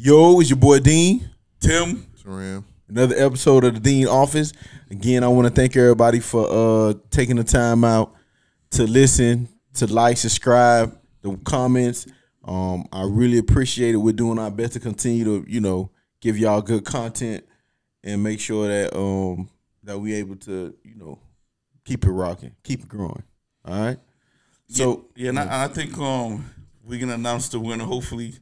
Yo, it's your boy Dean. Tim. Ram. Another episode of the Dean Office. Again, I want to thank everybody for uh taking the time out to listen, to like, subscribe, the comments. Um, I really appreciate it. We're doing our best to continue to, you know, give y'all good content and make sure that um that we able to, you know, keep it rocking, keep it growing. All right. So yeah, yeah and I, I think um we can announce the winner hopefully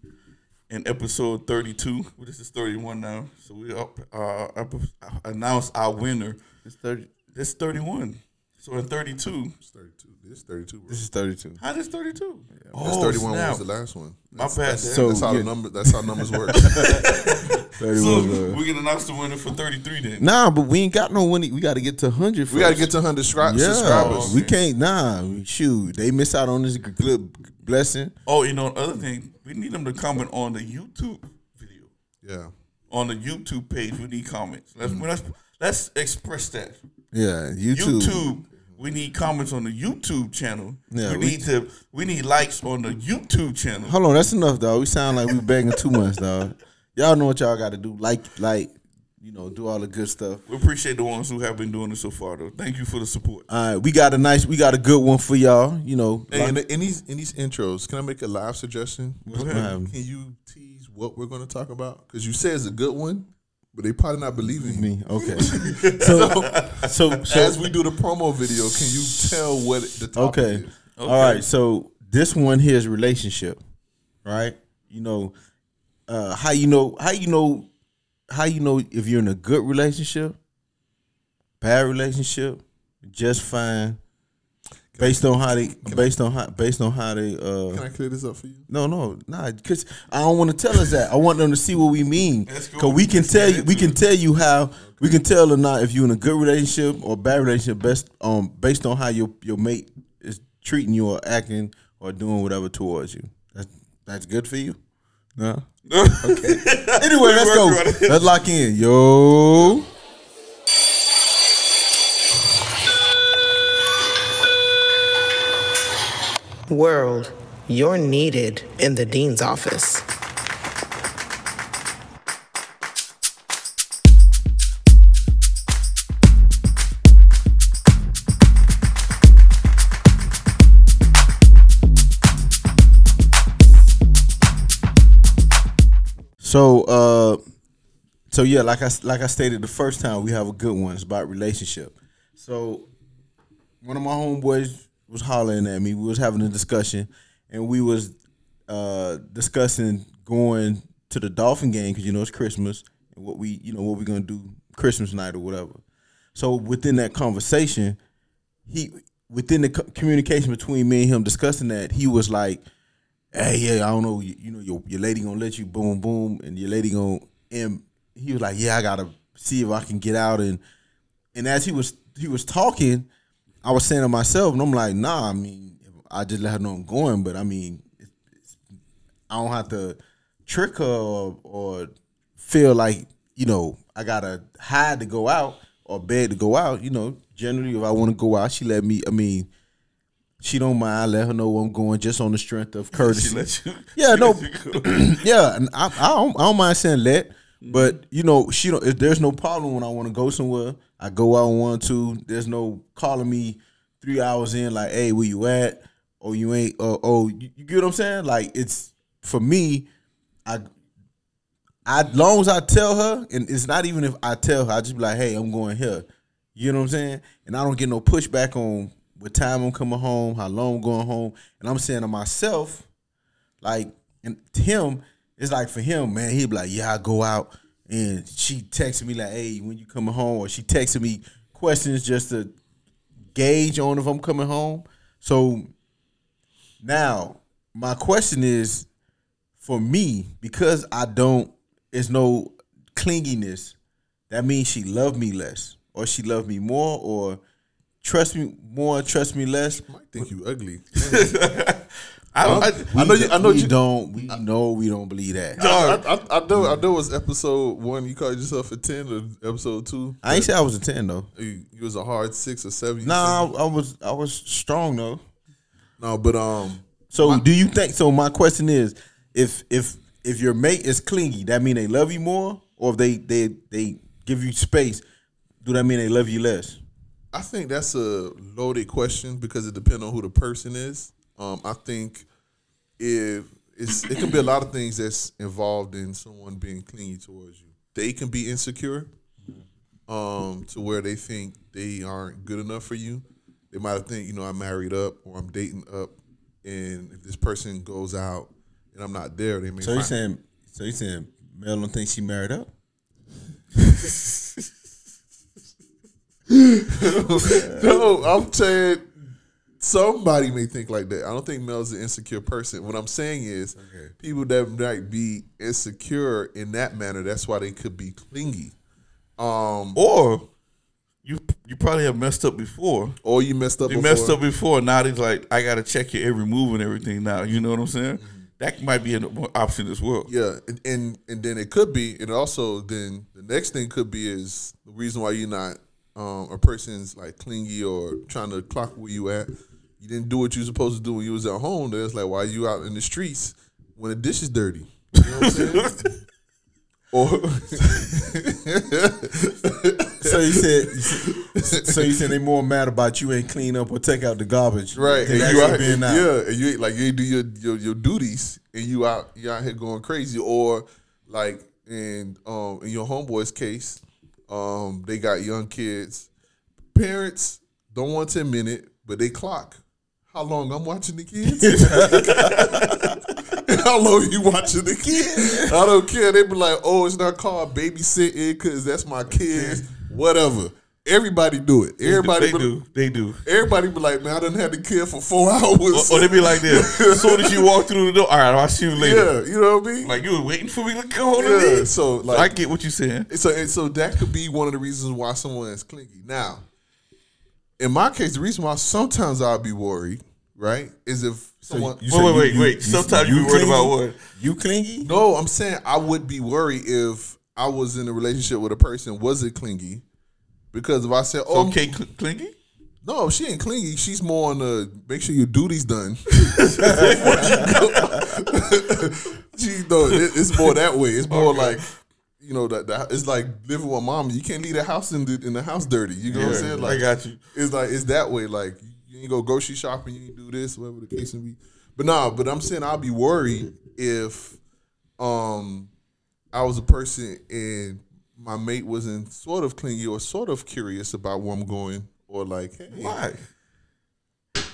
in episode 32. Well, this is 31 now. So we up, uh, up, announce our winner. it's thirty. This 31. So in 32. It's 32. This is 32. Bro. This is thirty-two. How does 32? this Oh, 31 snap. was the last one. My That's, bad, That's, Dan. So, that's how yeah. the number. That's how numbers work. Thirty-one. So we can announce the winner for 33 then. Nah, but we ain't got no money. We got to get to hundred. we got to get to 100 scri- Yeah, subscribers. we can't. Nah, shoot, they miss out on this good blessing. Oh, you know, other thing, we need them to comment on the YouTube video. Yeah. On the YouTube page, we need comments. Let's mm. let's, let's express that. Yeah, YouTube. YouTube. We need comments on the YouTube channel. Yeah, we we- need to. We need likes on the YouTube channel. Hold on, that's enough, dog. We sound like we begging too much, dog. Y'all know what y'all got to do. Like, like, you know, do all the good stuff. We appreciate the ones who have been doing it so far, though. Thank you for the support. All right, we got a nice, we got a good one for y'all. You know, Hey, in, the, in these in these intros, can I make a live suggestion? ahead. Can you tease what we're going to talk about? Because you say it's a good one, but they probably not believing you. me. Okay. So, so, so, As we do the promo video, can you tell what the topic Okay. is? All right. So this one here is relationship, right? You know, uh, how you know how you know how you know if you're in a good relationship, bad relationship, just fine, based on how they based on how based on how they uh Can I clear this up for you? no, no, nah, because I don't want to tell us that. I want them to see what we mean. Because we can Let's tell you, we can tell you how we can tell or not if you're in a good relationship or bad relationship, best um based on how your your mate is treating you or acting or doing whatever towards you. That's that's good for you. No. Okay. anyway, let's go. working on it. Let's lock in. Yo. World, you're needed in the dean's office. So uh so yeah, like I like I stated the first time, we have a good one. It's about relationship. So one of my homeboys was hollering at me. We was having a discussion, and we was uh discussing going to the Dolphin game because you know it's Christmas and what we you know what we gonna do Christmas night or whatever. So within that conversation, he within the communication between me and him discussing that, he was like, "Hey, yeah, I don't know, you, you know, your your lady gonna let you boom boom, and your lady gonna." And he was like, "Yeah, I gotta see if I can get out." And and as he was he was talking, I was saying to myself, and I'm like, "Nah, I mean, I just let her know I'm going, but I mean, it's, it's, I don't have to trick her or, or feel like you know I gotta hide to go out or beg to go out. You know, generally if I want to go out, she let me. I mean, she don't mind. I let her know where I'm going just on the strength of courtesy. You. Yeah, no, yeah, and I, I don't, I don't mind saying let, but you know, she don't. If there's no problem when I want to go somewhere, I go out want to. There's no calling me three hours in, like, hey, where you at? Or you ain't. Or oh, you, you get what I'm saying? Like, it's for me. I, I long as I tell her, and it's not even if I tell her, I just be like, hey, I'm going here. You know what I'm saying? And I don't get no pushback on what time I'm coming home, how long I'm going home, and I'm saying to myself, like, and him, it's like for him, man, he'd be like, yeah, I go out, and she texted me like, hey, when you coming home, or she texted me questions just to gauge on if I'm coming home. So now my question is, for me, because I don't, it's no clinginess. That means she loved me less, or she loved me more, or trust me more, trust me less. Might think you ugly. I, don't, I, I know you. I know we you. don't. We know we don't believe that. I, I, I know. I know. It was episode one. You called yourself a ten, or episode two. I ain't say I was a ten though. You, you was a hard six or seven. you Nah, I, I was I was strong though. no, but um, So do you think? So my question is, if if if your mate is clingy, that mean they love you more, or if they they they give you space, do that mean they love you less? I think that's a loaded question because it depends on who the person is. Um, I think if it's it can be a lot of things that's involved in someone being clingy towards you. They can be insecure, um, to where they think they aren't good enough for you. They might think, you know, I'm married up or I'm dating up, and if this person goes out and I'm not there, they may. So you saying so you saying Mel don't think she married up? no, I'm saying somebody may think like that. I don't think Mel's an insecure person. What I'm saying is people that might be insecure in that manner, that's why they could be clingy. Um, Or you you probably have messed up before. or you messed up. You before. messed up before. Now he's like, I gotta check your every move and everything. Now you know what I'm saying. That might be an option as well. Yeah, and, and and then it could be, and also then the next thing could be is the reason why you're not um, a person's like clingy or trying to clock where you at. You didn't do what you were supposed to do when you was at home. Then it's like why you out in the streets when the dish is dirty. You know what I'm saying? or So you said so you said they more mad about you ain't clean up or take out the garbage, right, and you out, being out. yeah, and you ain't- like you ain't do your, your your duties, and you out you out here going crazy, or like in um in your homeboy's case, um they got young kids, parents don't want to admit it, but they clock how long I'm watching the kids. How long you watching the kids? I don't care. They be like, "Oh, it's not called babysitting because that's my kids." Whatever. Everybody do it. Everybody they be- do. They do. Everybody be like, man, I done had the kid for four hours. Or, or they be like this. As soon as you walk through the door, all right, I'll see you later. yeah, you know what I mean? Like you were waiting for me to come on yeah. to me. So So I get what you're saying. so so that could be one of the reasons why someone is clingy. Now, in my case, the reason why sometimes I'll be worried, right, is if someone. You Wait, wait, you- wait, you- wait. you- Sometimes you you worried about what? You clingy? no, I'm saying I would be worried if I was in a relationship with a person was it clingy, because if I said, "Oh, Okay, cl- clingy. No, she ain't clingy. She's more on the make sure your duty's done. she no, it, it's more that way. It's more like you know that, that it's like living with mom. You can't leave the house in the in the house dirty. You know what I'm saying? I got you. It's like it's that way. Like you ain't go grocery shopping. You ain't do this, whatever the case may be. But nah, but I'm saying I'll be worried if um I was a person and my mate wasn't sort of clingy or sort of curious about where I'm going or like, hey, Why?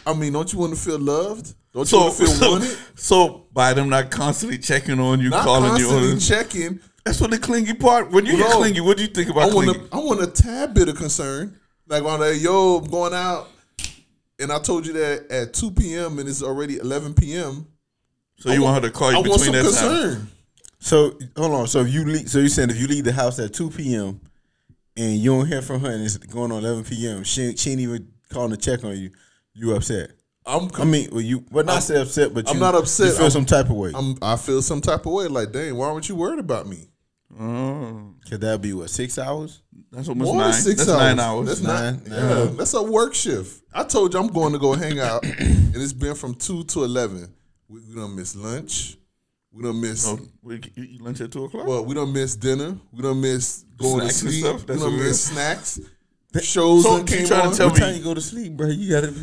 I mean, don't you want to feel loved? Don't you want to feel so, wanted? so by them not constantly checking on you, Not calling you constantly on. checking. That's what the clingy part. When you get No. clingy, what do you think about I want clingy? a, I want a tad bit of concern. Like when I'm like, yo, I'm going out, and I told you that at 2 p.m. and it's already 11 p.m. So you want her to call I you want between that time? Concern. So hold on. So if you leave, so you saying if you leave the house at two p.m. and you don't hear from her and it's going on eleven p.m. She she ain't even calling to check on you. You upset? I'm I mean, well, you well not say upset, but you, I'm not upset. You feel I'm- some type of way. I'm I feel some type of way. Like, dang, why aren't you worried about me? Oh, Could that be what six hours? that's almost More nine. than six that's hours. nine hours. That's Nine- nine yeah, hours. that's a work shift. I told you I'm going to go hang out, and it's been from two to eleven. We, we don't miss lunch. We don't miss. oh, we eat lunch at two o'clock. Well, we don't miss dinner. We don't miss going Snacks to and sleep. stuff? We That's don't what it miss is. snacks. Shows So that you came trying to tell What me- time you go to sleep, bro? You gotta. Be,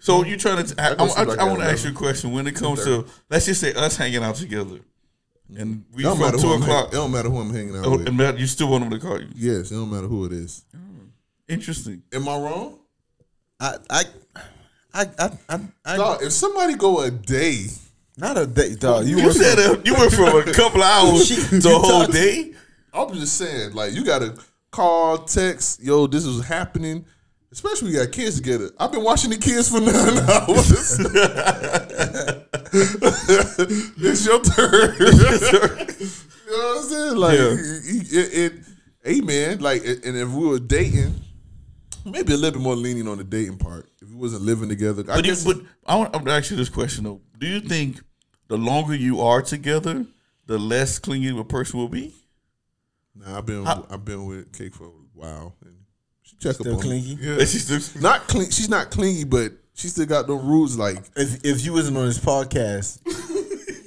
So you trying to? I, I, go I, like I want to ask you a question. When it comes to, let's just say us hanging out together, and we It don't from two who I'm o'clock, It don't matter who I'm hanging out oh, with. and that- you still want them to call you. Yes, it don't matter who it is. Oh, interesting. Am I wrong? I I I I I, I Dog, if somebody go a day, not a day, dog. You, You went said from- uh, you went from a couple of hours She- to a whole talked- day. I'm just saying, like you gotta call, text, yo, this is happening. Especially we got kids together. I've been watching the kids for nine hours. it's your turn. you know what I'm saying? Like, Yeah. it, it, hey man, like, and if we were dating, maybe a little bit more leaning on the dating part. If we wasn't living together, I But, you, guess. but I want to ask you this question though: Do you think the longer you are together, the less clingy a person will be? nah, I've been How- I've been with Kate for a while, and she check Still up on clingy? Me. Yeah, Is she still- not clean. She's not clingy, but she still got the rules. Like if if you wasn't on this podcast,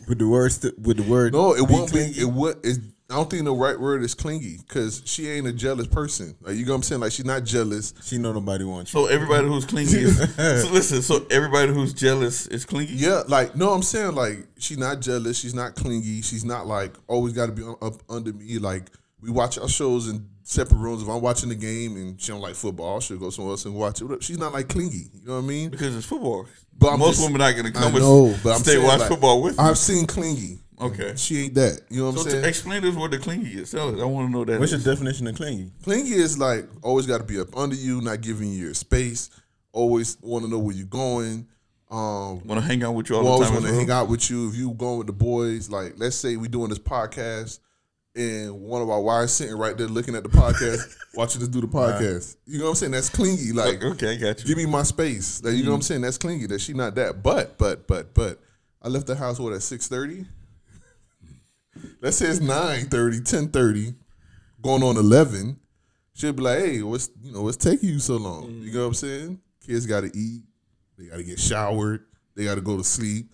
with the word st- with the word. No, it won't be. It would. It's, I don't think the right word is clingy because she ain't a jealous person. Like you know what I'm saying? Like she's not jealous. She know nobody wants you. So everybody who's clingy is so listen. So everybody who's jealous is clingy. Yeah, like no, I'm saying like she's not jealous. She's not clingy. She's not like always got to be up under me. Like we watch our shows in separate rooms. If I'm watching the game and she don't like football, she'll go somewhere else and watch it. She's not like clingy. You know what I mean? because it's football. But I'm most just- women are gonna I come know, but I'm stay saying, watch like, football with you. I've seen clingy. Okay. She ain't that. You know what So I'm to saying? explain this what the clingy is. Tell us. I want to know that. What's your definition of clingy? Clingy is like always got to be up under you, not giving you your space. Always want to know where you're going. Um, want to hang out with you all always the time. Always want to hang out with you. If you going with the boys, like let's say we doing this podcast, and one of our wives sitting right there looking at the podcast, watching us do the podcast. You know what I'm saying? That's clingy. Like, Okay, I got you. give me my space. Like, you know what I'm mm-hmm. saying? That's clingy. That she not that. But, but, but, but, I left the house what at six thirty. Let's say it's 9.30, 10.30, going on eleven. She'll be like, "Hey, what's you know what's taking you so long? You know mm. what I'm saying? Kids got to eat. They got to get showered. They got to go to sleep.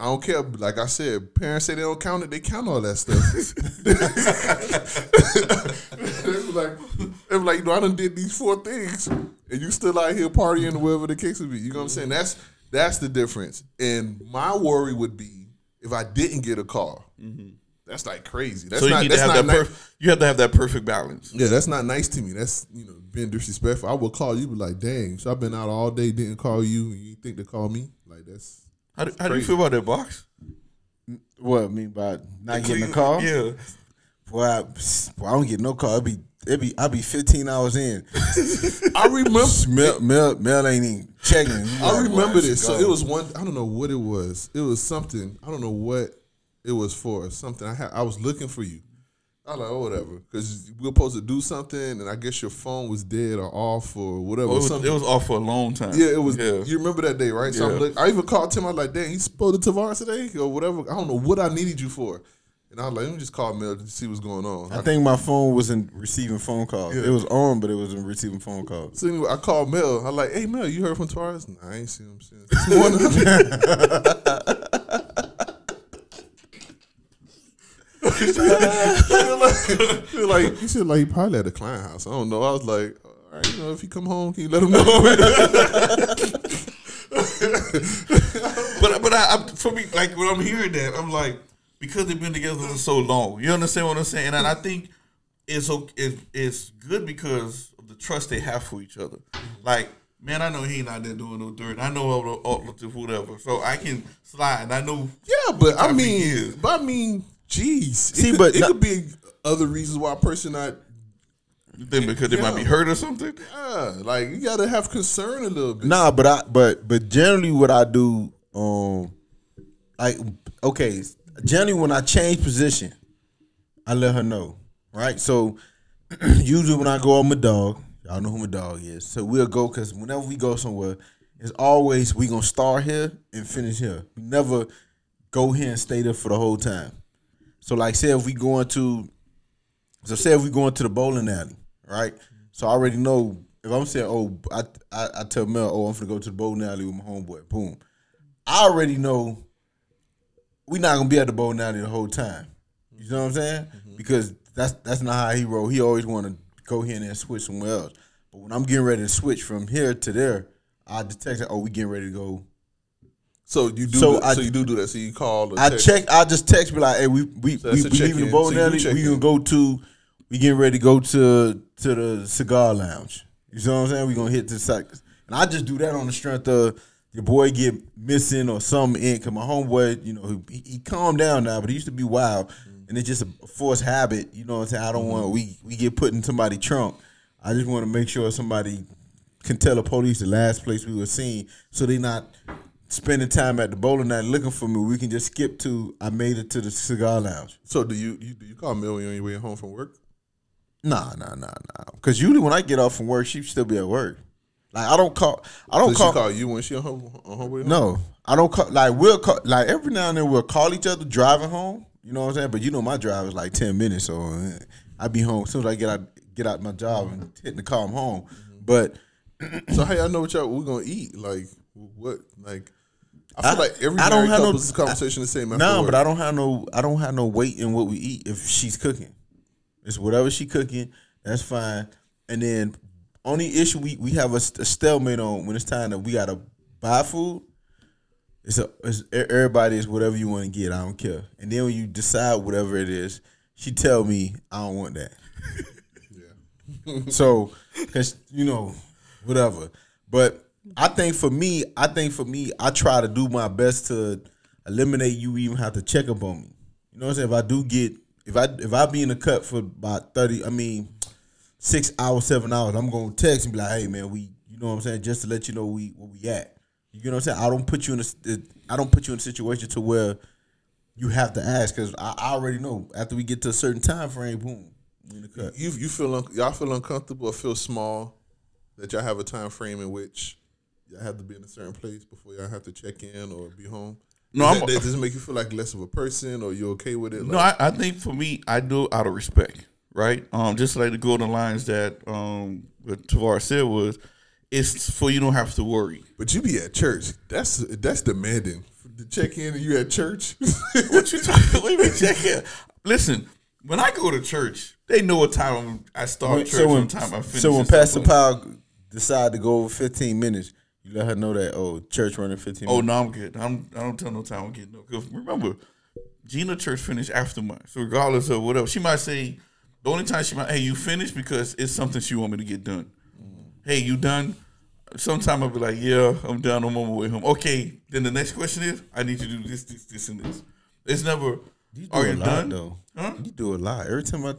I don't care. Like I said, parents say they don't count it. They count all that stuff. they be like, they like, you know, I done did these four things, and you still out here partying or whatever the case would be. You know what I'm saying? That's that's the difference. And my worry would be if I didn't get a call. Mm-hmm. That's like crazy. That's so you not. need to That's have not that. nice. Perf- you have to have that perfect balance. Yeah, that's not nice to me. That's you know being disrespectful. I will call you, be like, dang. So I've been out all day, didn't call you, and you think to call me? Like that's How do, how do you feel about that box? What I mean by not getting a call? Yeah. Boy, I, boy, I don't get no call. It be it be I be 15 hours in. I remember. Mel, Mel, Mel ain't even checking. I like, remember this. So it was one. I don't know what it was. It was something. I don't know what it was for. Something. I had. I was looking for you. I like, oh, whatever, because we are supposed to do something, and I guess your phone was dead or off or whatever. Oh, it, was, it was off for a long time. Yeah, it was. Yeah. You remember that day, right? So I'm Yeah. look, I even called Tim. I was like, "Dang, you spoke to Tavares today or whatever." I don't know what I needed you for, and I was like, "Let me just call Mel to see what's going on." I think my phone wasn't receiving phone calls. Yeah. It was on, but it wasn't receiving phone calls. so anyway, I called Mel. I was like, "Hey, Mel, you heard from Tavares?" Nah, I ain't seen him since this morning. He like, like, he said like he probably at the client house. I don't know. I was like, all right, you know, if he come home, can you let him know? But but I, I for me like when I'm hearing that I'm like because they've been together for so long. You understand what I'm saying? And I think it's okay, it's, it's good because of the trust they have for each other. Like man, I know he not there doing no dirt. I know all the all the whatever, so I can slide. And I know Yeah, but I mean, but I mean, jeez. See, it could, but it not- could be other reasons why a person not. Then because they might be hurt or something. Yeah, like you gotta have concern a little bit. Nah, but I but but generally what I do, um, like okay, generally when I change position, I let her know, right? So usually when I go on my dog, y'all know who my dog is. So we'll go because whenever we go somewhere, it's always we gonna start here and finish here. We never go here and stay there for the whole time. So like say if we going to so say if we going to the bowling alley, right? So I already know if I'm saying, oh, I I, I tell Mel, oh, I'm gonna go to the bowling alley with my homeboy. Boom. I already know we not gonna be at the bowling alley the whole time. You know what I'm saying? Mm-hmm. Because that's that's not how he roll. He always want to go here and then switch somewhere else. But when I'm getting ready to switch from here to there, I detect that. Oh, we getting ready to go. So you do. So I- so you do do that. So you call. Or I text. check. I just text me like, hey, we we So we, we leaving the bowling So alley. We gonna go to. We getting ready to go to to the cigar lounge. You know what I'm saying? We gonna hit the site, and I just do that on the strength of your boy get missing or something in. Cause my homeboy, you know, he, he calmed down now, but he used to be wild, and it's just a forced habit. You know what I'm saying? I don't want we we get put in somebody's trunk. I just want to make sure somebody can tell the police the last place we were seen, so they not spending time at the bowling alley looking for me. We can just skip to I made it to the cigar lounge. So do you, you do you call Mel on your way home from work? Nah, nah, nah, nah. Because usually when I get off from work, she still be at work. Like I don't call. I don't Does call. she call you when she on her, on her way home? No, I don't call. Like we'll call. Like every now and then we'll call each other driving home. You know what I'm saying? But you know my drive is like ten minutes, so I be home as soon as I get out get out my job and hitting the car. I'm home. Mm-hmm. But So how y'all know what y'all we gonna eat? Like what? Like I feel like every I don't have no- conversation the same. No, afterward. but I don't have no I don't have no weight in what we eat if she's cooking. It's whatever she cooking, that's fine. And then only issue we, we have a, a stalemate on when it's time that we gotta buy food. It's a it's, everybody is whatever you want to get. I don't care. And then when you decide whatever it is, she tell me I don't want that. yeah. So, cause you know, whatever. But I think for me, I think for me, I try to do my best to eliminate you even have to check up on me. You know what I'm saying? If I do get, if I if I be in the cut for about thirty, I mean, six hours, seven hours, I'm gonna text and be like, hey man, we, you know what I'm saying, just to let you know we where we at. You know what I'm saying? I don't put you in a, I don't put you in a situation to where you have to ask because I, I already know after we get to a certain time frame, boom, in the cut. you you feel un- y'all feel uncomfortable or feel small that y'all have a time frame in which y'all have to be in a certain place before y'all have to check in or be home. No, Does I'm- that, does it make you feel like less of a person or you okay with it? No, I, I think for me, I do it out of respect, right? Um, just like the golden lines that um what Tavar said was, it's for you don't have to worry. but you be at church. That's that's demanding. To check in and you at church. What you talking? Wait a minute, check in? Listen, when I go to church, they know what time I start church so when, and time I finish. so when Pastor like. Powell decide to go over 15 minutes, you let her know that oh church running 15 Oh no, I'm good. I'm. I don't tell no time I'm getting no. Cause remember, Gina church finished after mine. So regardless of whatever, she might say the only time she might, hey, you finished because it's something she want me to get done. Mm. Hey, you done? Sometime I'll be like, yeah, I'm done. I'm on my way home. Okay. Then the next question is, I need to do this, this, this, and this. It's never. You do Are a you lot done? though. Huh? You do a lot. Every time I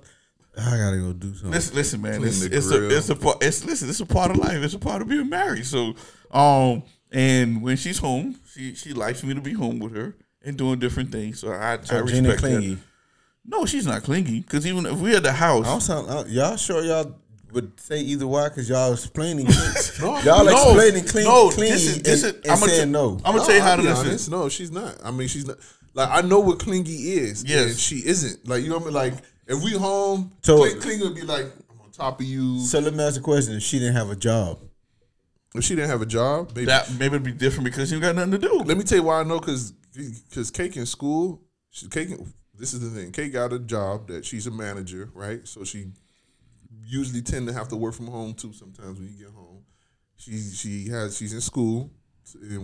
I gotta go do something. Listen, listen, man. It's, it's a it's a part. It's listen. It's a part of life. It's a part of being married. So, um, and when she's home, she she likes me to be home with her and doing different things. So I, I respect Gina that. No, she's not clingy. Because even if we at the house, I don't sound. uh, y'all sure y'all would say either why? Because y'all explaining. No, y'all no, explaining clean, no, clingy this is- this uh, and, is- and I'ma saying t- no. I'm gonna tell you how to listen. honest. No, she's not. I mean, she's not. Like I know what clingy is. Yes. and she isn't. Like you know what I mean. Like if we home, So- cling, clingy would be like I'm on top of you. So let me ask a question: If she didn't have a job, if she didn't have a job, maybe. that maybe it'd be different because you got nothing to do. Let me tell you why I know because because Kate in school, she, Kate. This is the thing. Kate got a job that she's a manager, right? So she usually tend to have to work from home too. Sometimes when you get home, she she has she's in school,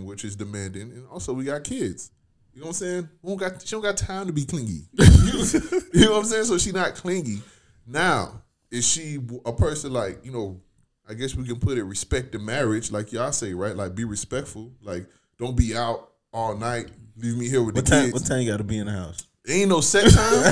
which is demanding, and also we got kids. You know what I'm saying? Don't got she don't got time to be clingy. you know what I'm saying? So she not clingy. Now is she a person like you know? I guess we can put it respect the marriage, like y'all say, right? Like be respectful. Like don't be out all night. Leave me here with what the time? kids. What time you got to be in the house? Ain't no set time.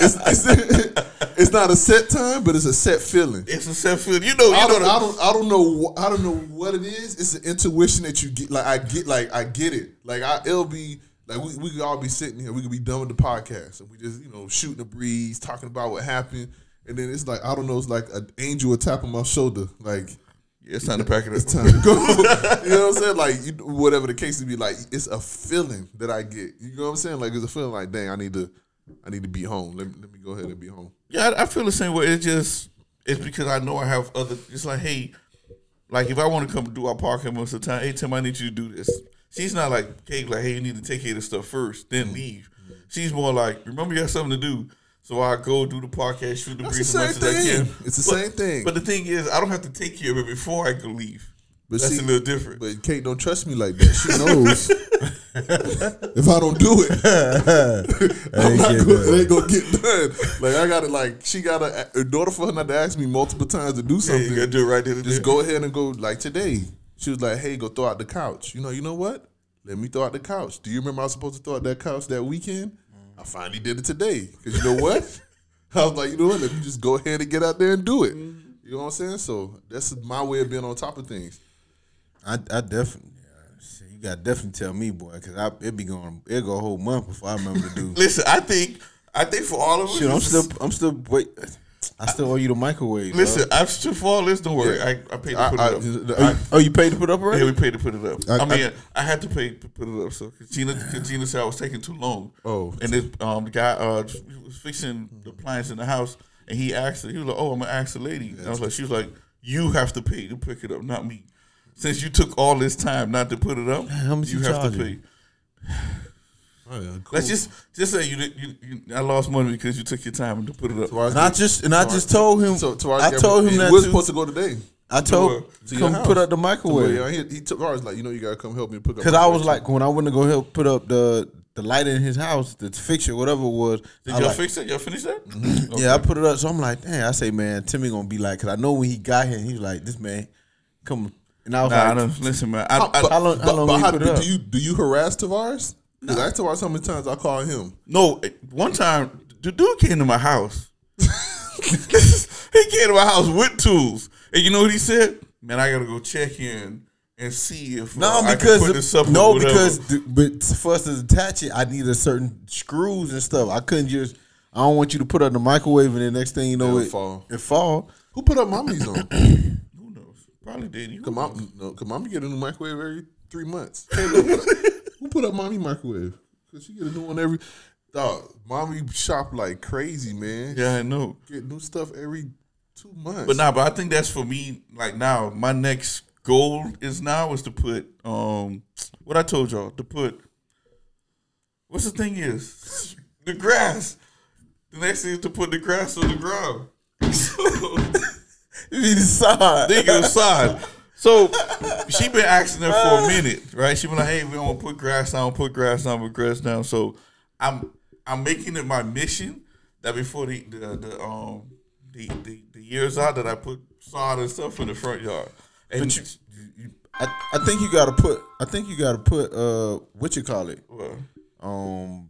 it's, it's, it's not a set time, but it's a set feeling. It's a set feeling. You know, you I don't, the- I don't, I don't know, I don't know what it is. It's an intuition that you get. Like I get, like I get it. Like I, it'll be like we, we could all be sitting here. We could be done with the podcast, and we just you know shooting the breeze, talking about what happened, and then it's like I don't know. It's like an angel will tap on my shoulder, like Yeah, it's time to pack it up. time to go. you know what I'm saying? Like you, whatever the case would be, like it's a feeling that I get. You know what I'm saying? Like it's a feeling like, dang, I need to, I need to be home. Let me, let me go ahead and be home. Yeah, I, I feel the same way. It's just it's because I know I have other. It's like, hey, like if I want to come do our podcast most of the time, hey Tim, I need you to do this. She's not like, hey, like, hey, you need to take care of this stuff first, Mm-hmm. then leave. She's more like, remember you have something to do. So I go do the podcast, shoot the That's breeze as much same as I can. It's the But- same thing. But the thing is, I don't have to take care of it before I can leave. But That's see, a little different. But Kate don't trust me like that. She knows if I don't do it, I'm not gonna, done. it ain't gonna get done. Like I gotta, like she gotta. In order for her not to ask me multiple times to do yeah, something, you gotta do it right there. just then. go ahead and go. Like today, she was like, "Hey, go throw out the couch." You know, you know what? Let me throw out the couch. Do you remember I was supposed to throw out that couch that weekend? I finally did it today. Cause you know what? I was like, you know what? Let me just go ahead and get out there and do it. Mm-hmm. You know what I'm saying? So that's my way of being on top of things. I, I definitely. Yeah, shit, You got to definitely tell me, boy, because I it be going. It go a whole month before I remember to do. Listen, I think, I think for all of us, Shit, I'm still. I'm still. Wait. I still owe you the microwave. Listen. I'm still for all this. Don't worry, I, I paid to put I- it up. the- Oh, you, oh, you paid to put it up already? Yeah, we paid to put it up. I, I- mean, I, had to pay to put it up. So cause Gina, cause Gina said I was taking too long. Oh. and this um the guy uh was fixing the appliance in the house, and he asked her. He was like, "Oh, I'm gonna ask the lady." And I was like, "She was like, you have to pay to pick it up, not me." Since you took all this time not to put it up, how much you you have to pay. Oh, yeah, cool. Let's just just say you, you, you I lost money because you took your time to put it up. And I just and I just told him. So Tavares I told him that we're supposed to go today. I told him To come house. put up the Well, microwave yeah, he, he took Tavares like, you know, you gotta come help me pick up. because I was like when I went to go help put up the the light in his house, the fixture, whatever it was. Did y'all like- fix it? Y'all finish that? Mm-hmm. Yeah, I put it up. So I'm like, damn. I say, man, Timmy gonna be like, cause I know when he got here, he was like, this man, come. And I was Nah, I don't, listen, man. I, How, I, but, how long- how long but will you how- do up? you do you harass Tavares? Because I asked Tavares how many times I call him. no, one time the dude came to my house. he came to my house with tools, and you know what he said? Man, I gotta go check in and see if uh, no, I can because put this up. no, whatever." because the, but for us to attach it, I needed certain screws and stuff. I couldn't just. I don't want you to put it in the microwave and the next thing you know It'll it fall. It fall. Who put up mommy's on? Probably did. You Cause mom, no, cause mommy get a new microwave every three months. Who put- who put up mommy microwave? Cause she get a new one every. Dog, mommy shop like crazy, man. Yeah, I know. Get new stuff every two months. But nah, but I think that's for me. Like now, my next goal is now is to put um what I told y'all to put. What's the thing is the grass. The next thing is to put the grass on the ground. So, You need to side. Nigga aside. So she been asking her for a minute, right? She been like, "Hey, we don't put grass down, put grass down, put grass down." So I'm I'm making it my mission that before the the, the um the, the the years out that I put sod and stuff in the front yard. And But you, you- I, I think you gotta put. I think you gotta put. Uh, what you call it? well, Um,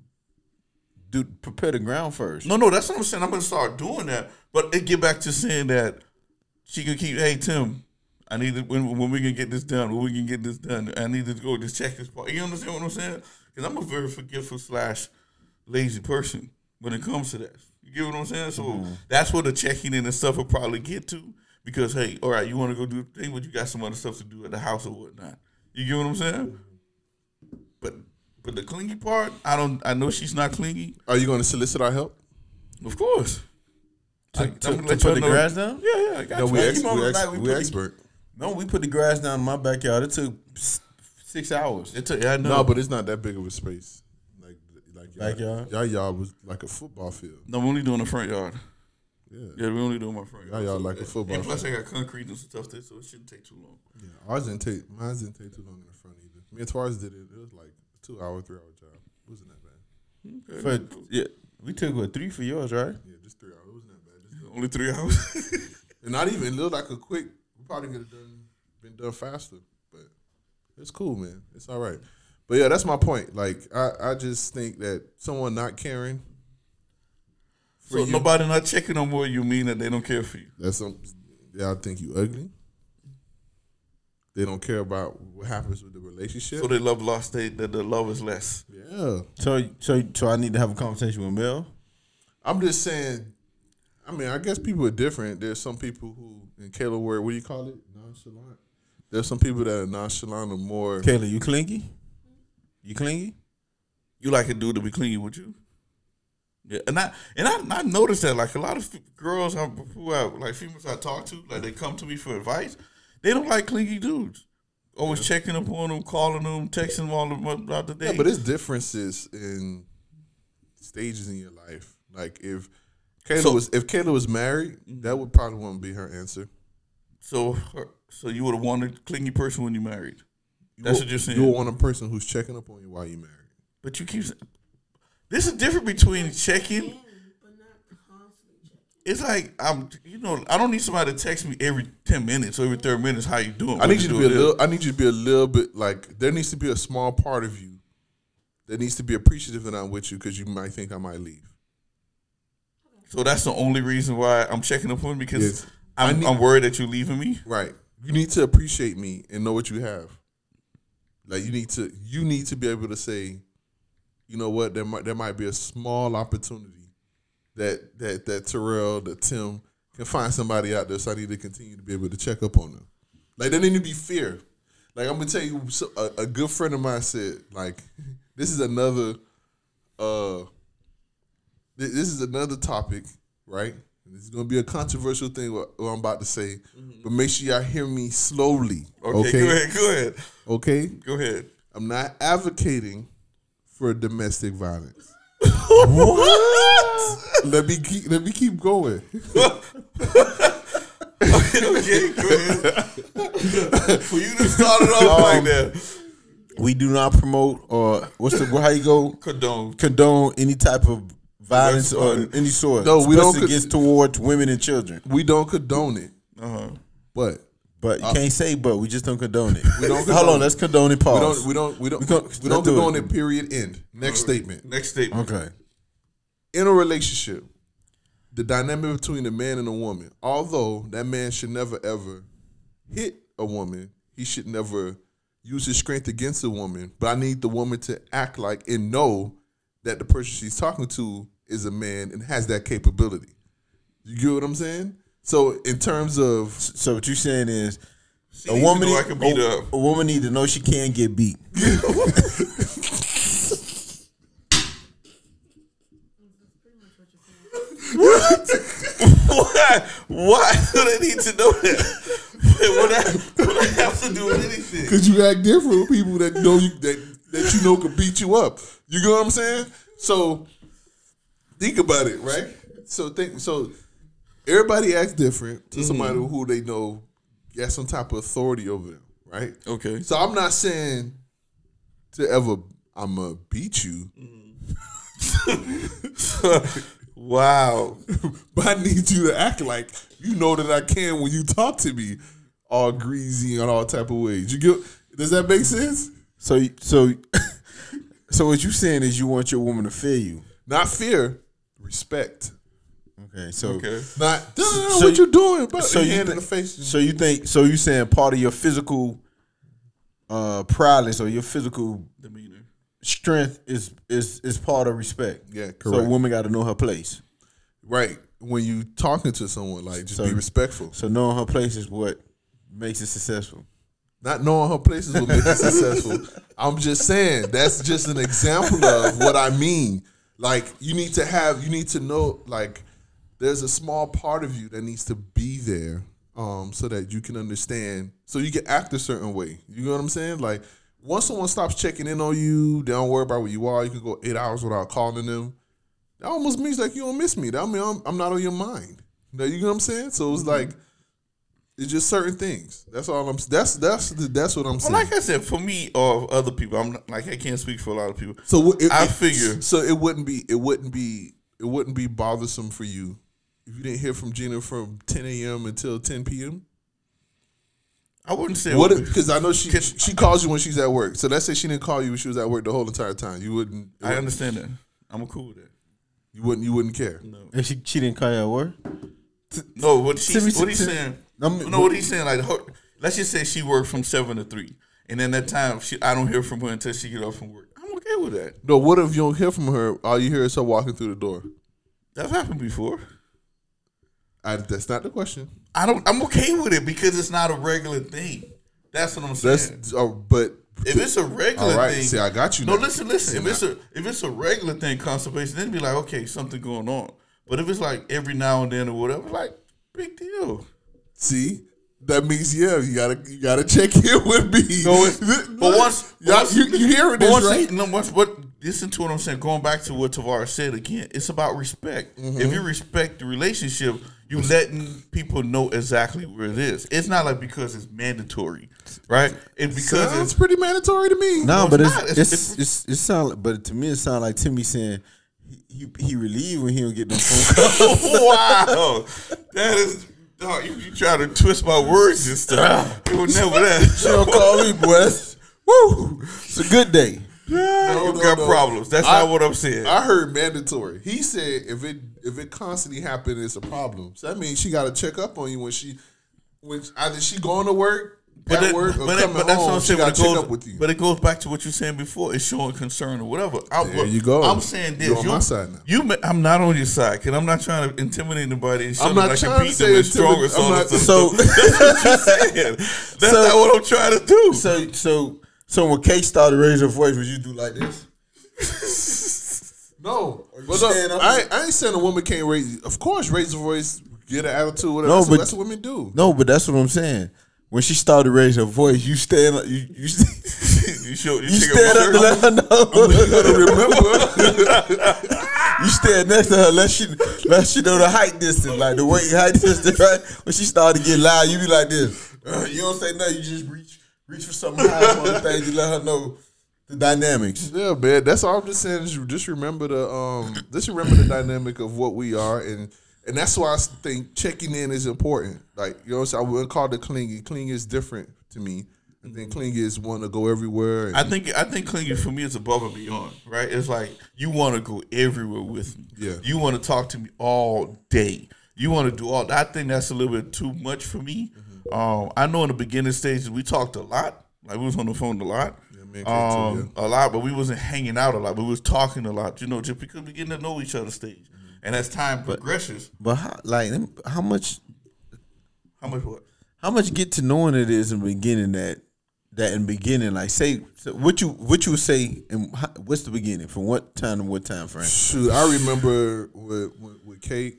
do prepare the ground first. no, no, that's what I'm saying. I'm gonna start doing that, but it get back to saying that she can keep. Hey Tim, I need to when when we can get this done. When we can get this done, I need to go just check this part. You understand what I'm saying? Because I'm a very forgetful slash lazy person when it comes to that. You get what I'm saying? So mm-hmm. that's where the checking in and stuff will probably get to. Because hey, all right, you want to go do the thing, but you got some other stuff to do at the house or whatnot. You get what I'm saying? But but the clingy part, I don't. I know she's not clingy, Are you going to solicit our help? of course. To, I- to, I'm to gonna let put y'all the know- grass down. Yeah, yeah, I got No, you. we, ex- we, ex- we we put the- expert. No, we put the grass down in my backyard. It took six hours. It took- yeah, I know. No, but it's not that big of a space. Like like y'all, Backyard? y'all yard was like a football field. no, we're only doing the front yard. Yeah. Yeah, we're only doing my front Y'all yard. yard like a football And plus, field. I got concrete and stuff there, so it shouldn't take too long. Yeah, ours didn't take mine didn't take too long in the front either. Me and Tavares did it. It was like a two hour, three hour job. It wasn't that bad. For yeah, we took what three for yours, right? Yeah, just three hours. It wasn't that bad. Just, Only three hours. and not even it looked like a quick. We probably could have done been done faster, but it's cool, man. It's all right. But yeah, that's my point. Like I, I just think that someone not caring. so nobody not checking on more. You mean that they don't care for you? That's some. Y'all think you ugly. They don't care about what happens with the relationship. So they love lost. They that the love is less. yeah, So so so I need to have a conversation with Mel. I'm just saying. I mean, I guess people are different. There's some people who, in Kayla word, what do you call it? Nonchalant. There's some people that are nonchalant or more. Kayla, you clingy? You clingy? You like a dude to be clingy with you. Yeah, and I and I, I noticed that like a lot of f- girls I, who I like females I talk to, like they come to me for advice. They don't like clingy dudes. Always checking up on them, calling them, texting them all the- about the day. Yeah, but it's differences in stages in your life. Like if Kayla So- was if Kayla was married, that would probably wouldn't be her answer. so her, so you would have wanted a clingy person when you married. That's you, what you're saying. You would want a person who's checking up on you while you're married. But you keep. sa- This is different between checking. It's like I'm, you know, I don't need somebody to text me every ten minutes or every thirty minutes. How you doing? I need you to be a little. I need you to be a little bit like there needs to be a small part of you that needs to be appreciative that I'm with you because you might think I might leave. So that's the only reason why I'm checking up on you because Yes. I'm, need- I'm worried that you're leaving me. Right. You need to appreciate me and know what you have. Like you need to you need to be able to say, you know what, there might there might be a small opportunity that that that Terrell, that Tim can find somebody out there. So I need to continue to be able to check up on them. Like there need to be fear. Like I'm gonna tell you, so- a, a good friend of mine said, like this is another, uh, this is another topic, right? This is gonna be a controversial thing what, what I'm about to say, mm-hmm. but make sure y'all hear me slowly. Okay, Okay, go ahead, go ahead, okay. go ahead. I'm not advocating for domestic violence. what? Let me keep let me keep going. okay, go ahead. For you to start it off um, like that, We do not promote or what's the how you go condone. condone any type of violence or any sort. No, we don't especially con- against towards women and children. We don't condone it, Uh-huh. but But you can't say but. We just don't condone it. We don't Hold condone on, let's condone it. we Pause. don't we don't we don't We we, don't let's do condone it. it. Period. End. Next statement. Next statement. Okay. in a relationship, the dynamic between a man and a woman, although that man should never ever hit a woman, he should never use his strength against a woman. But I need the woman to act like and know that the person she's talking to is a man and has that capability. You get what I'm saying? So in terms of So what you're saying is a woman, I need- a, up. a woman need to know she can't get beat. What? Why? Why do they need to know that? what, what that have to do with anything? because you act different with people that know you that that you know can beat you up. You get what I'm saying? So think about it, right? So think so. Everybody acts different to mm-hmm. somebody who they know has some type of authority over them, right? Okay. So I'm not saying to ever I'm gonna beat you, mm-hmm. Wow. but I need you to act like you know that I can when you talk to me, all greasy and all type of ways. You get? Does that make sense? So so so what you saying is you want your woman to fear you. Not fear, respect. Okay. So Okay. Not "Duh, So what you- you, doing? But so you hand in the face. So you think so you saying part of your physical uh prowess or your physical Demeanor. strength is is is part of respect. Yeah, correct. So a woman got to know her place. right when you talking to someone, like just So- be respectful. So knowing her place is what makes it successful. Not knowing her places will make you successful. I'm just saying that's just an example of what I mean. Like you need to have, you need to know, like there's a small part of you that needs to be there, um, so that you can understand, so you can act a certain way. You know what I'm saying? Like once someone stops checking in on you, they don't worry about where you are. You can go eight hours without calling them. That almost means like you don't miss me. That mean I'm, I'm not on your mind. You know, you know what I'm saying? So it's like it's just certain things. That's all I'm. That's that's the, that's what I'm Well, saying. like I said, for me or other people, I'm not, like I can't speak for a lot of people. so it, I it- figure- So it wouldn't be. It wouldn't be. It wouldn't be bothersome for you if you didn't hear from Gina from 10 a.m. until 10 p.m. I wouldn't say What? what. Because I know she Can- she calls you when she's at work. So let's say she didn't call you when she was at work the whole entire time. You wouldn't. I understand that. I'm cool with that. You wouldn't. You wouldn't care. No. If she she didn't call you at work, No, what she Timmy- what he's Tim- I'm- no, what he's saying like her, let's just say she worked from seven to three, and then that time she I don't hear from her until she get off from work. I'm okay with that. No. What if you don't hear from her? All you hear is her walking through the door. That's happened before. I, that's not the question. I don't. I'm okay with it because it's not a regular thing. That's what I'm saying. That's. Uh, but if it's a regular all right. thing, See, I got you. No, now. listen, listen. If it's a if it's a regular thing, constipation, then be like, okay, something going on. But if it's like every now and then or whatever, like big deal. See, that means yeah, you gotta you gotta check in with me. No, it- but once- Y'all- once- you, you hearing But this once, right? no, once what listen to what I'm saying. Going back to what Tavares said again, it's about respect. Mm-hmm. If you respect the relationship, you letting people know exactly where it is. It's not like because it's mandatory, right? It's because Sounds it's pretty mandatory to me. no, No, but it's it's not. it's It's- it's, it sound. But to me, it sound like Timmy saying he he, he relieved when he don't get no phone calls. wow, that is. Dog, you, you try to twist my words and stuff. It was never she that. don't call me, boy. Woo! It's a good day. No, you no, got no. problems. That's I- not what I'm saying. I heard mandatory. He said if it if it constantly happen, it's a problem. So that means she got to check up on you when she when either she going to work at that- work but, coming but that's what. I'm saying. But it, goes, up with you. but it goes back to what you were saying before. It's showing concern or whatever. I, There you go. I'm saying this. You're on my side now. You, ma- I'm not on your side, because I'm not trying to intimidate anybody and show I'm them not I can trying to beat say them and strong or intimidate- I'm not- something. So That's what you're saying. That's So- not what I'm trying to do. so so so when Kate started raising her voice, would you do like this? No, you but look, stand up I, and- I ain't saying a woman can't raise. Of course, raise a voice, get an attitude, whatever. No, that's, but- that's what women do. No, but that's what I'm saying. When she started raising her voice, you stand up. You you, You show you, you stand up to let her know. You gotta remember. you stand next to her, let she let she know the height distance, like the weight height distance. Right when she started to get loud, you be like this. Uh, you don't say nothing. You just reach reach for something high on the thing to let her know the dynamics. Yeah, man. That's all I'm just saying. Is you just remember the um, just remember the dynamic of what we are, and and that's why I think checking in is important. Like you know, what I'm saying? I wouldn't call it clingy. Clingy is different to me. I think clingy is want to go everywhere. I think I think clingy for me is above and beyond, right? It's like you want to go everywhere with me. Yeah. You want to talk to me all day. You want to do all. I think that's a little bit too much for me. Mm-hmm. Um, I know in the beginning stages we talked a lot. Like we was on the phone a lot. and Kate too, um, a lot, but we wasn't hanging out a lot. But We was talking a lot, you know, just because we getting to know each other stage. And as time progresses, But how, like, how much how much what? how much get to knowing it is in the beginning that that in the beginning, like, say so what you what you say, and how, what's the beginning from what time to what time frame? Shoot, I remember with with, with Kate.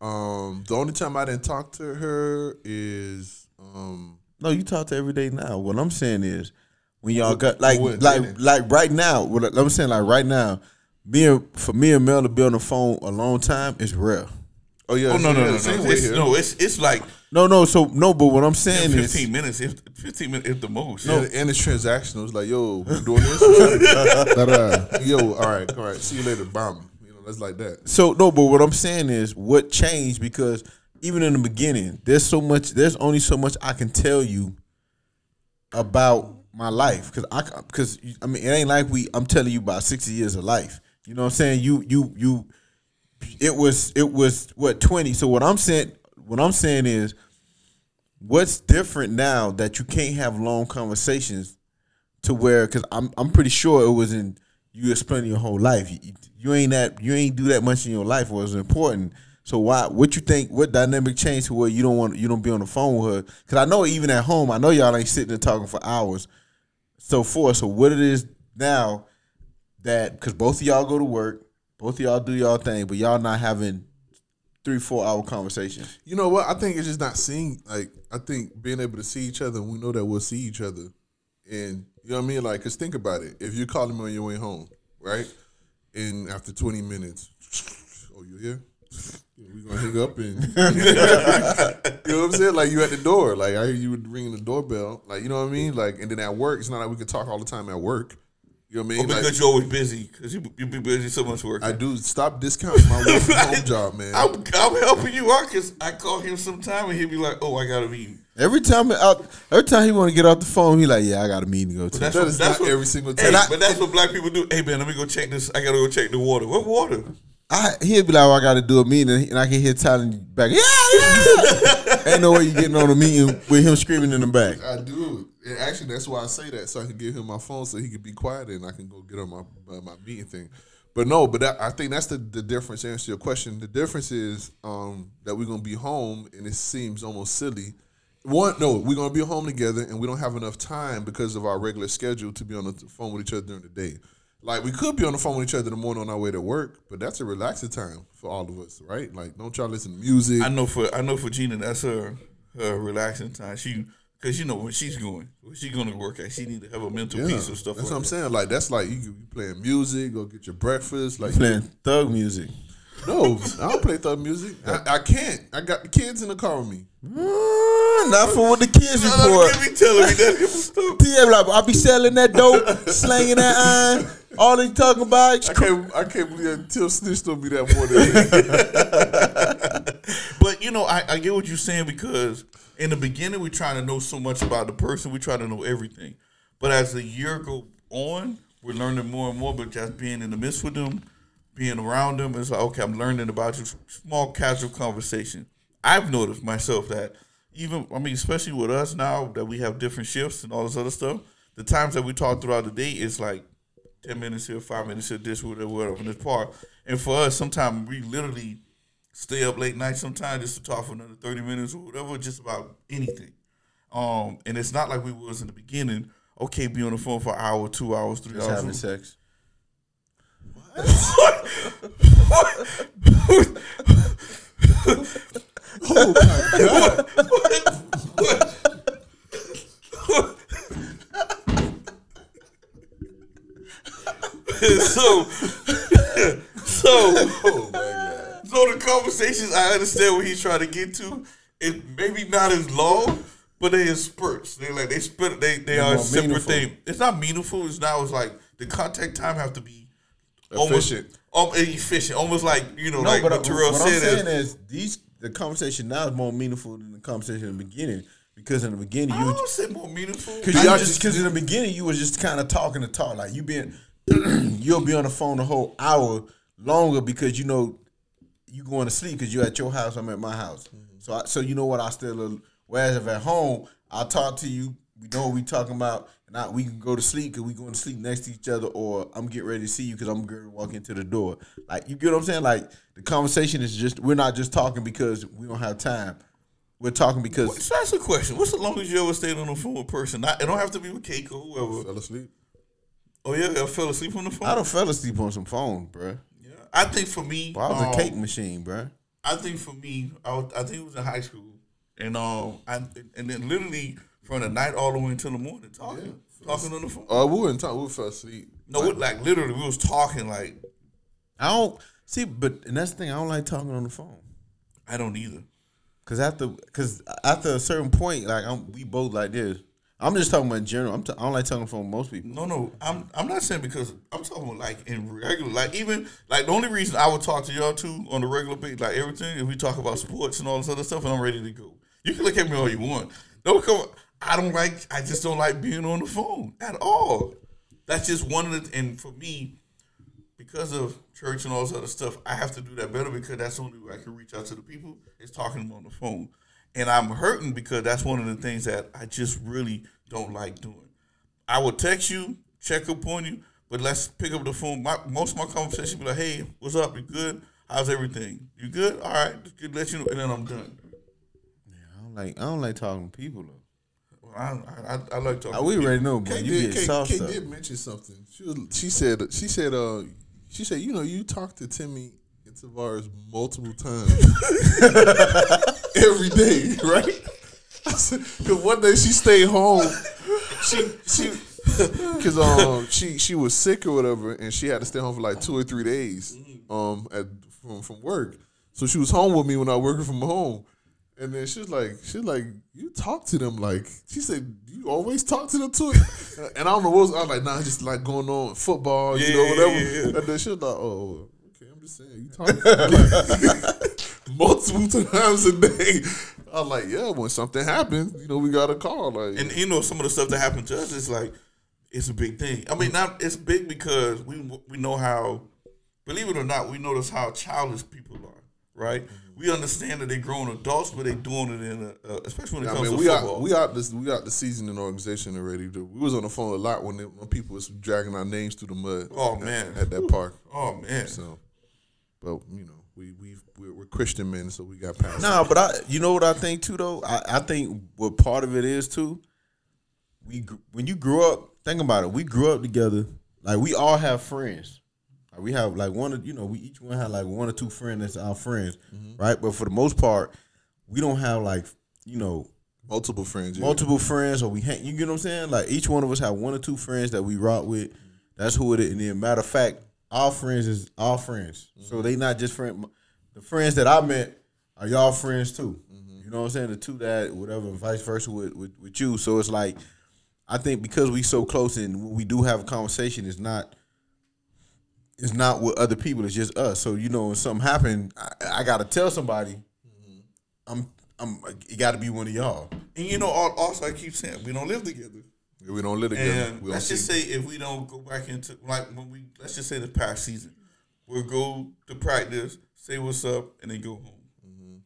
Um, the only time I didn't talk to her is um, No, you talk to every day now. What I'm saying is, when y'all got like like like right now. What I'm saying like right now, being for me and Mel to be on the phone a long time is rare. oh yeah, Oh no no yeah, no same no! It's, no, it's it's like No, no. So no, but what I'm saying is, fifteen minutes, if fifteen minutes, if the most. And, and it's transactional. It's like, yo, we're doing this. Yo, all right, all right. See you later, bomb. You know, that's like that. So no, but what I'm saying is what changed because even in the beginning, there's so much. There's only so much I can tell you about my life because I because I mean it ain't like we. I'm telling you about 60 years of life. You know what I'm saying? You you you. It was it was what 20. So what I'm saying what I'm saying is what's different now that you can't have long conversations to where because I'm I'm pretty sure it was in you explaining your whole life. You, you ain't that you ain't do that much in your life was important. So why? What you think? What dynamic changed to where you don't want you don't be on the phone with her? Because I know even at home, I know y'all ain't sitting there talking for hours. So forth. So what it is now that because both of y'all go to work, both of y'all do y'all thing, but y'all not having three four hour conversations. You know what? I think it's just not seeing. Like, I think being able to see each other, and we know that we'll see each other. And you know what I mean? Like, cause think about it. If you're calling me on your way home, right? And after 20 minutes, oh, you here? We gonna hang up and you know what I'm saying? Like you at the door, like I hear you ringing the doorbell, like you know what I mean? Like and then at work, it's not like we could talk all the time at work. You know what I Or mean? Oh, like, because you're always busy, because you you be busy so much work. I do stop discounting my work from home job, man. I'm, I'm helping you out because I call him sometime and he'll be like, "Oh, I got a meeting." Every time out, every time he want to get off the phone, he like, yeah, I got a meeting to go to. That's That what, that's not what, every single Hey, time. but that's what black people do. Hey man, let me go check this. I gotta go check the water. What water? I he'll be like, oh, I got to do a meeting, and I can hear Tyler back. Yeah, yeah. Ain't no way you getting on a meeting with him screaming in the back. I do. And actually, that's why I say that, so I can give him my phone, so he can be quiet, and I can go get on my uh, my meeting thing. But no, but that, I think that's the the difference. To answer your question, the difference is um, that we're gonna be home, and it seems almost silly. One, no, we're gonna be home together, and we don't have enough time because of our regular schedule to be on the phone with each other during the day. Like we could be on the phone with each other in the morning on our way to work, but that's a relaxing time for all of us, right? Like, don't y'all listen to music? I know for I know for Gina, that's her her relaxing time. She because you know when she's going, when she's going to work at, she need to have a mental peace of stuff. That's like what I'm that. saying. Like that's like you, you playing music, go get your breakfast. Like Playing thug music. No, I don't play thug music. I, I can't. I got the kids in the car with me. Mm, not for what the kids No, no, report. you be telling me that stuff. Yeah, like, I be selling that dope, slanging that iron. All they talking about. I can't. I can't believe that Till snitched on me that morning. But you know, I, I get what you're saying because in the beginning we're trying to know so much about the person, we try to know everything. But as the year go on, we're learning more and more. But just being in the midst with them, being around them, it's like okay, I'm learning about you. Small casual conversation. I've noticed myself that even I mean, especially with us now that we have different shifts and all this other stuff, the times that we talk throughout the day is like ten minutes here, five minutes here, this, whatever, whatever, in this part. And for us, sometimes we literally stay up late night sometimes just to talk for another 30 minutes or whatever, just about anything. Um, and it's not like we was in the beginning, okay, be on the phone for an hour, two hours, three Just hours. having sex. Oh my god! so, so, Oh my god! so the conversations I understand what he's trying to get to. It maybe not as long, but they in spurts. They like they split. They they are a separate meaningful. thing. It's not meaningful. It's now it's like the contact time have to be almost Efficient. um, efficient. Almost like you know, No, like but what Terrell what I'm said. saying is, is these the conversation now is more meaningful than the conversation in the beginning because in the beginning I you don't say more meaningful. Cause Y'all just- because in the beginning you was just kind of talking to talk like you been you'll be on the phone a whole hour longer because you know you going to sleep because you at your house I'm at my house so I, so you know what I still whereas if at home I talk to you we know what we talking about and I, we can go to sleep because we going to sleep next to each other or I'm getting ready to see you because I'm going to walk into the door like you get what I'm saying like the conversation is just we're not just talking because we don't have time we're talking because So that's a question. What's the longest you ever stayed on the phone with a person? Not, it don't have to be with Keiko, whoever. Fell asleep. Oh yeah, I fell asleep on the phone. I don't fell asleep on some phone bruh. Yeah, I think for me, Well, I was um, a cake machine, bro. I think for me, I, was, I think it was in high school, and um, I and then literally from the night all the way until the morning talking, talking on the phone. Uh, we weren't talking. We fell asleep. no, it, like literally, we was talking like I don't see, but and that's the thing. I don't like talking on the phone I don't either. because after because after a certain point, like I'm, we both like this. I'm just talking about in general. I'm t- I don't like talking on phone most people. No, no, I'm I'm not saying because I'm talking about like in regular, like even like the only reason I would talk to y'all two on the regular basis, like everything, if we talk about sports and all this other stuff, and I'm ready to go. You can look at me all you want. Don't come. I don't like. I just don't like being on the phone at all. That's just one of the. And for me, because of church and all this other stuff, I have to do that better because that's the only way I can reach out to the people is talking to them on the phone. And I'm hurting because that's one of the things that I just really don't like doing. I will text you, check up on you, but let's pick up the phone. My, most of my conversation be like, "Hey, what's up? You good? How's everything? You good? All right, just good, let you know." And then I'm done. I don't like I don't like talking to people though. I, I, I like talking. Uh, we already know, but Kate you did, get Kate, soft Kate did mention something. She was, she said she said uh she said you know you talked to Timmy and Tavares multiple times every day, right? Because one day she stayed home. She she because um she she was sick or whatever, and she had to stay home for like two or three days um at from from work. So she was home with me when I was working from home. And then she's like, she was like, you talk to them like she said, you always talk to them too. and I don't know what was I was like, nah, just like going on football, you know, whatever. yeah, yeah. And then she was like, oh, okay, I'm just saying, you talk to them like, multiple times a day. I was like, yeah, when something happens, you know, we got a call. Like, And you know, some of the stuff that happened to us is like, it's a big thing. I mean, not it's big because we we know how, believe it or not, we notice how childish people are. Right? Mm-hmm. We understand that they're grown adults, but they're doing it in a, uh, especially when it I comes mean, to we football. out we out this we out the seasoning organization already. dude. We was on the phone a lot when, they, when people was dragging our names through the mud. Oh, at- man. at that park. oh man, So, but you know, we we we're, we're Christian men, so we got past. No, but I, you know what I think too though. I, I think what part of it is too. We when you grew up, think about it. We grew up together. Like we all have friends. We have like one of you know we each one have like one or two friends that's our friends, mm-hmm. right? But for the most part, we don't have like you know multiple friends. Yeah. multiple friends or we hang. You get what I'm saying? Like each one of us have one or two friends that we rock with. That's who it is. And then matter of fact, our friends is our friends. So mm-hmm. they not just friend. The friends that I met are y'all friends too. Mm-hmm. You know what I'm saying? The two that whatever, vice versa with, with with you. So it's like I think because we so close and we do have a conversation, it's not. It's not with other people. It's just us. So you know, when something happened, I, I gotta tell somebody. Mm-hmm. I'm. I'm. It got to be one of y'all. and you know, also I keep saying we don't live together. Yeah, we don't live together. And we let's see. just say if we don't go back into like when we let's just say the past season, we'll go to practice, say what's up, and then go home. Mm-hmm.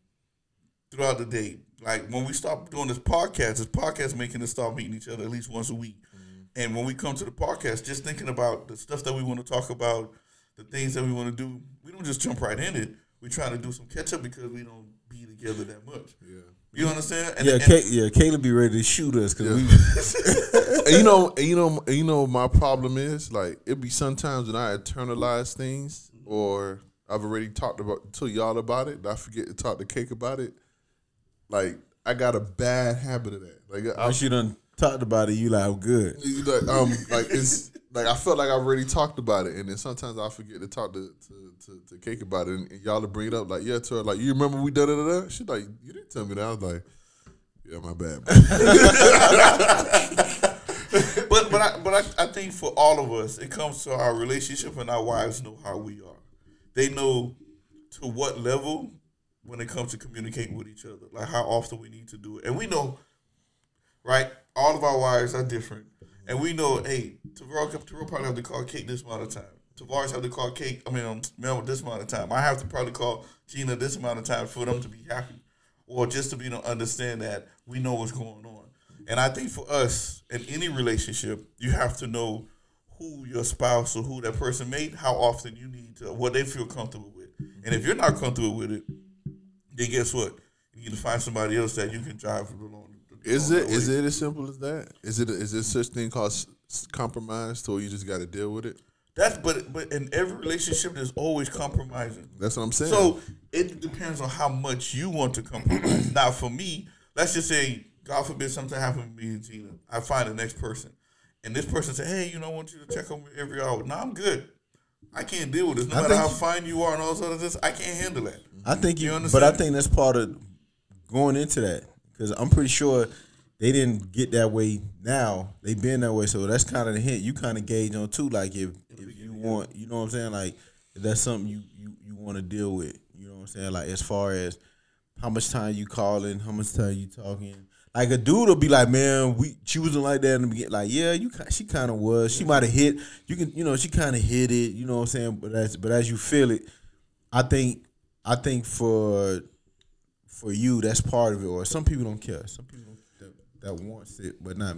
Throughout the day, like when we stop doing this podcast, this podcast making us start meeting each other at least once a week. Mm-hmm. And when we come to the podcast, just thinking about the stuff that we want to talk about, the things that we want to do, we don't just jump right in it. We try to do some catch up because we don't be together that much. yeah. You understand? And, Yeah, and- Ca- yeah, Caleb be ready to shoot us because we. and you know, and you know, and you know, my problem is like it be sometimes when I internalize things, or I've already talked about to y'all about it, and I forget to talk to Cake about it. Like I got a bad habit of that. Like I, Once you done talked about it, you like, I'm good. you like, um, like it's like I felt like I already talked about it, and then sometimes I forget to talk to to, to, to Cake about it, and, and y'all to bring it up. Like, yeah, to her, like, you remember we done it? Da, She like, you didn't tell me that. I was like, yeah, my bad. but but I, but I, I think for all of us, it comes to our relationship, and our wives know how we are. They know to what level when it comes to communicating with each other, like how often we need to do it, and we know, right? All of our wives are different, and we know, hey, Tavares, probably have to call Kate this amount of time. Tavares have to call Kate. I mean, um, Mel this amount of time. I have to probably call Gina this amount of time for them to be happy, or just to be to understand that we know what's going on. And I think for us in any relationship, you have to know who your spouse or who that person made, how often you need to, what they feel comfortable with. And if you're not comfortable with it, then guess what? You need to find somebody else that you can drive along. Is it is it as simple as that? Is it is there such thing called s- compromise, to where you just got to deal with it? That's but but in every relationship, there's always compromising. That's what I'm saying. So it depends on how much you want to compromise. now, for me, let's just say, God forbid, something happened to me and Gina. I find the next person, and this person say, "Hey, you know, I want you to check on me every hour." No, I'm good. I can't deal with this. No I matter think- how fine you are and all sorts of this, I can't handle that. I think you, You but I think that's part of going into that because I'm pretty sure they didn't get that way now. They been that way, so that's kind of the hint you kind of gauge on too. Like if if you want, you know what I'm saying, like if that's something you you you want to deal with. You know what I'm saying, like as far as how much time you calling, how much time you talking. Like a dude will be like, man, we she wasn't like that in the beginning. Like, yeah, you she kind of was. She might have hit. You can, you know, she kind of hit it. You know what I'm saying? But as but as you feel it, I think I think for for you that's part of it. Or some people don't care. Some people that, that wants it, but not.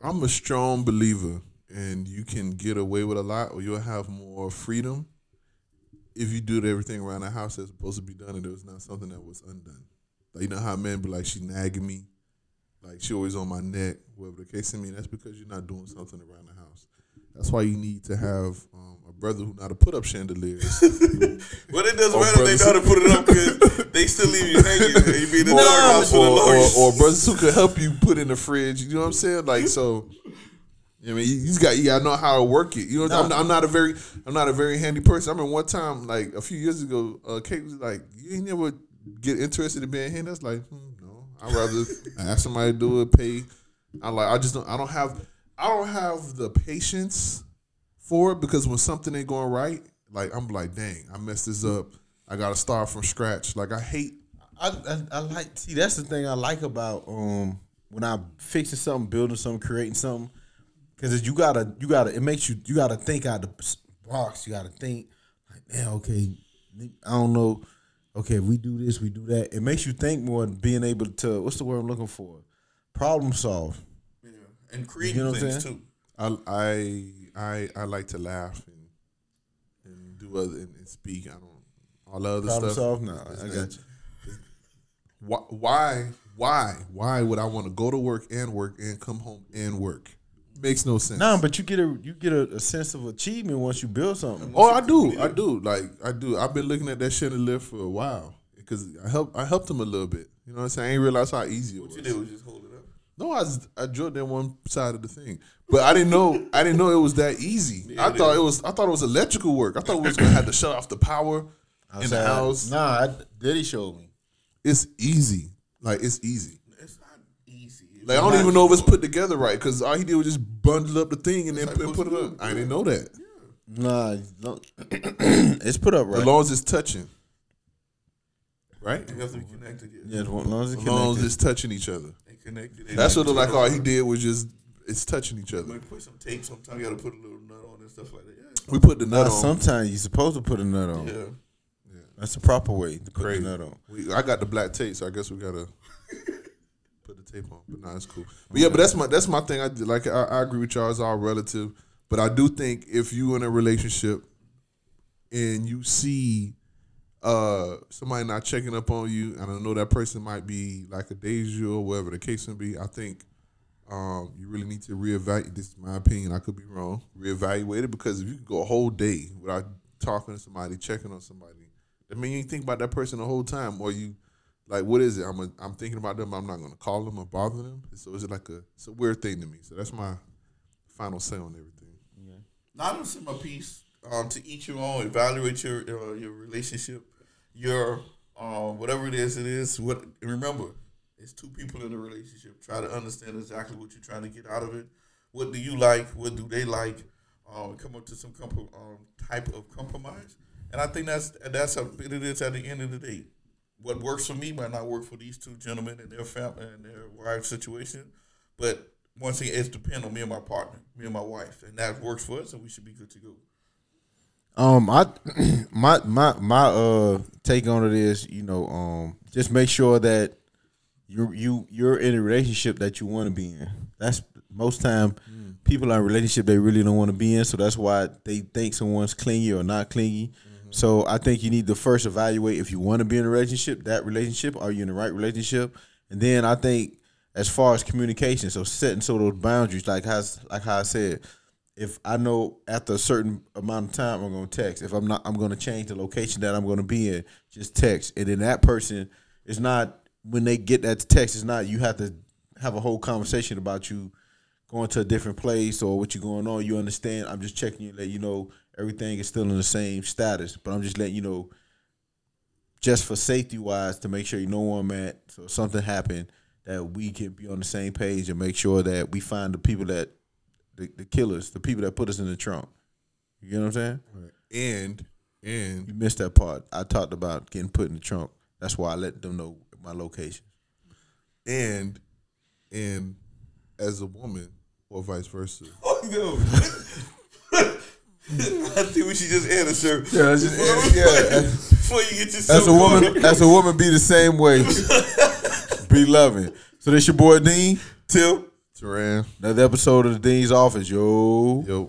I'm a strong believer, and you can get away with a lot, or you'll have more freedom if you do everything around the house that's supposed to be done, and it was not something that was undone. Like you know how men be like, she nagging me, like she always on my neck, whatever the case may be. That's because you're not doing something around the house. That's why you need to have um, brother who know how to put up chandeliers. But it doesn't matter if they know how to put it up because they still leave you hanging. and You be in the or, for the or, or, or brothers who could help you put in the fridge. You know what I'm saying? Like so. I mean, you, you got you got to know how to work it. You know, I'm, I'm not a very I'm not a very handy person. I remember one time, like a few years ago, uh, Kate was like, "You ain't never get interested in being handy." That's like, hmm, no, I'd rather ask somebody to do it, pay. I like I just don't I don't have I don't have the patience for it because when something ain't going right, like I'm like, dang, I messed this up. I got to start from scratch. Like I hate I, I I like see that's the thing I like about um when I'm fixing something, building something, creating something, because you gotta you gotta it makes you you gotta think out the box. You gotta think like, man, okay, I don't know, okay, we do this, we do that. It makes you think more. than Being able to what's the word I'm looking for? Problem solve. Yeah. And creating You know what I'm things too. I I I I like to laugh and and do other and, and speak. I don't all the other Problem stuff. solve. No, is I got you. Why why why why would I want to go to work and work and come home and work? Makes no sense. Nah, but you get a you get a, a sense of achievement once you build something. Oh, I do, I do. Like I do. I've been looking at that chandelier for a while because I helped. I helped him a little bit. You know what I'm saying? I didn't realize how easy it was. What you did was just hold it up. No, I was, I drilled in one side of the thing, but I didn't know I didn't know it was that easy. I it thought is. it was I thought it was electrical work. I thought we was gonna have to shut off the power in the Outside. house. Nah, I, Diddy showed me. It's easy, like it's easy. It's not easy. It's Like I don't even know if it's put together right because all he did was just bundle up the thing and then like put, put it you up. do. I didn't know that. Nah, no, it's put up right. As long as it's touching, right? You have to be connected. Yeah. yeah, as long as it's As long as it's touching each other. They connected. That's what what it like. All he did was just it's touching each other. When you put some tape, sometimes you got to put a little nut on and stuff like that. Yeah. We put the nut Nah, on. sometimes you're supposed to put a nut on. Yeah. That's the proper way to put Crazy. the nut on. We, I got the black tape, so I guess we gotta put the tape on. But nah, it's cool. But yeah, but that's my that's my thing. I did- like. I, I agree with y'all. It's all relative. But I do think if you in a relationship and you see uh, somebody not checking up on you, and I know that person might be like a deja or whatever the case may be. I think um, you really need to reevaluate. This is my opinion. I could be wrong. Reevaluate it because if you could go a whole day without talking to somebody, checking on somebody, that mean you think about that person the whole time, or you like what is it? I'm a, I'm thinking about them. I'm not gonna call them or bother them. So it's like a it's a weird thing to me. So that's my final say on everything. Now, I'm gonna say my piece. Um, to each your own. Evaluate your uh, your relationship, your um, whatever it is. It is what. Remember, it's two people in a relationship. Try to understand exactly what you're trying to get out of it. What do you like? What do they like? Um, come up to some comp- um, type of compromise. And I think that's that's how it is at the end of the day. What works for me might not work for these two gentlemen and their family and their wife situation. But once again, it's depend on me and my partner, me and my wife, and that works for us, and we should be good to go. Um, I my my my uh take on it is, you know, um, just make sure that you you you're in a relationship that you want to be in. That's most time people are in a relationship they really don't want to be in, so that's why they think someone's clingy or not clingy. Mm-hmm. So I think you need to first evaluate if you want to be in a relationship, that relationship, are you in the right relationship? And then I think as far as communication, so setting so those boundaries, like how like how I said, if I know after a certain amount of time I'm gonna text. If I'm not, I'm gonna change the location that I'm gonna be in. Just text, and then that person is not when they get that text. It's not you have to have a whole conversation about you going to a different place or what you're going on. You understand? I'm just checking you, let you know everything is still in the same status. But I'm just letting you know, just for safety wise, to make sure you know where I'm at. So if something happened, that we can be on the same page and make sure that we find the people that the, the killers, the people that put us in the trunk. You know what I'm saying? Right. And and You missed that part. I talked about getting put in the trunk. That's why I let them know my location. and and as a woman or vice versa. Oh no! I think we should just end it, sir. Yeah, that's just- yeah. Before you get yourself As a woman, as a woman, be the same way. be loving. So this your boy Dean. Till. Teran, Another episode of the Dean's Office, yo. yo.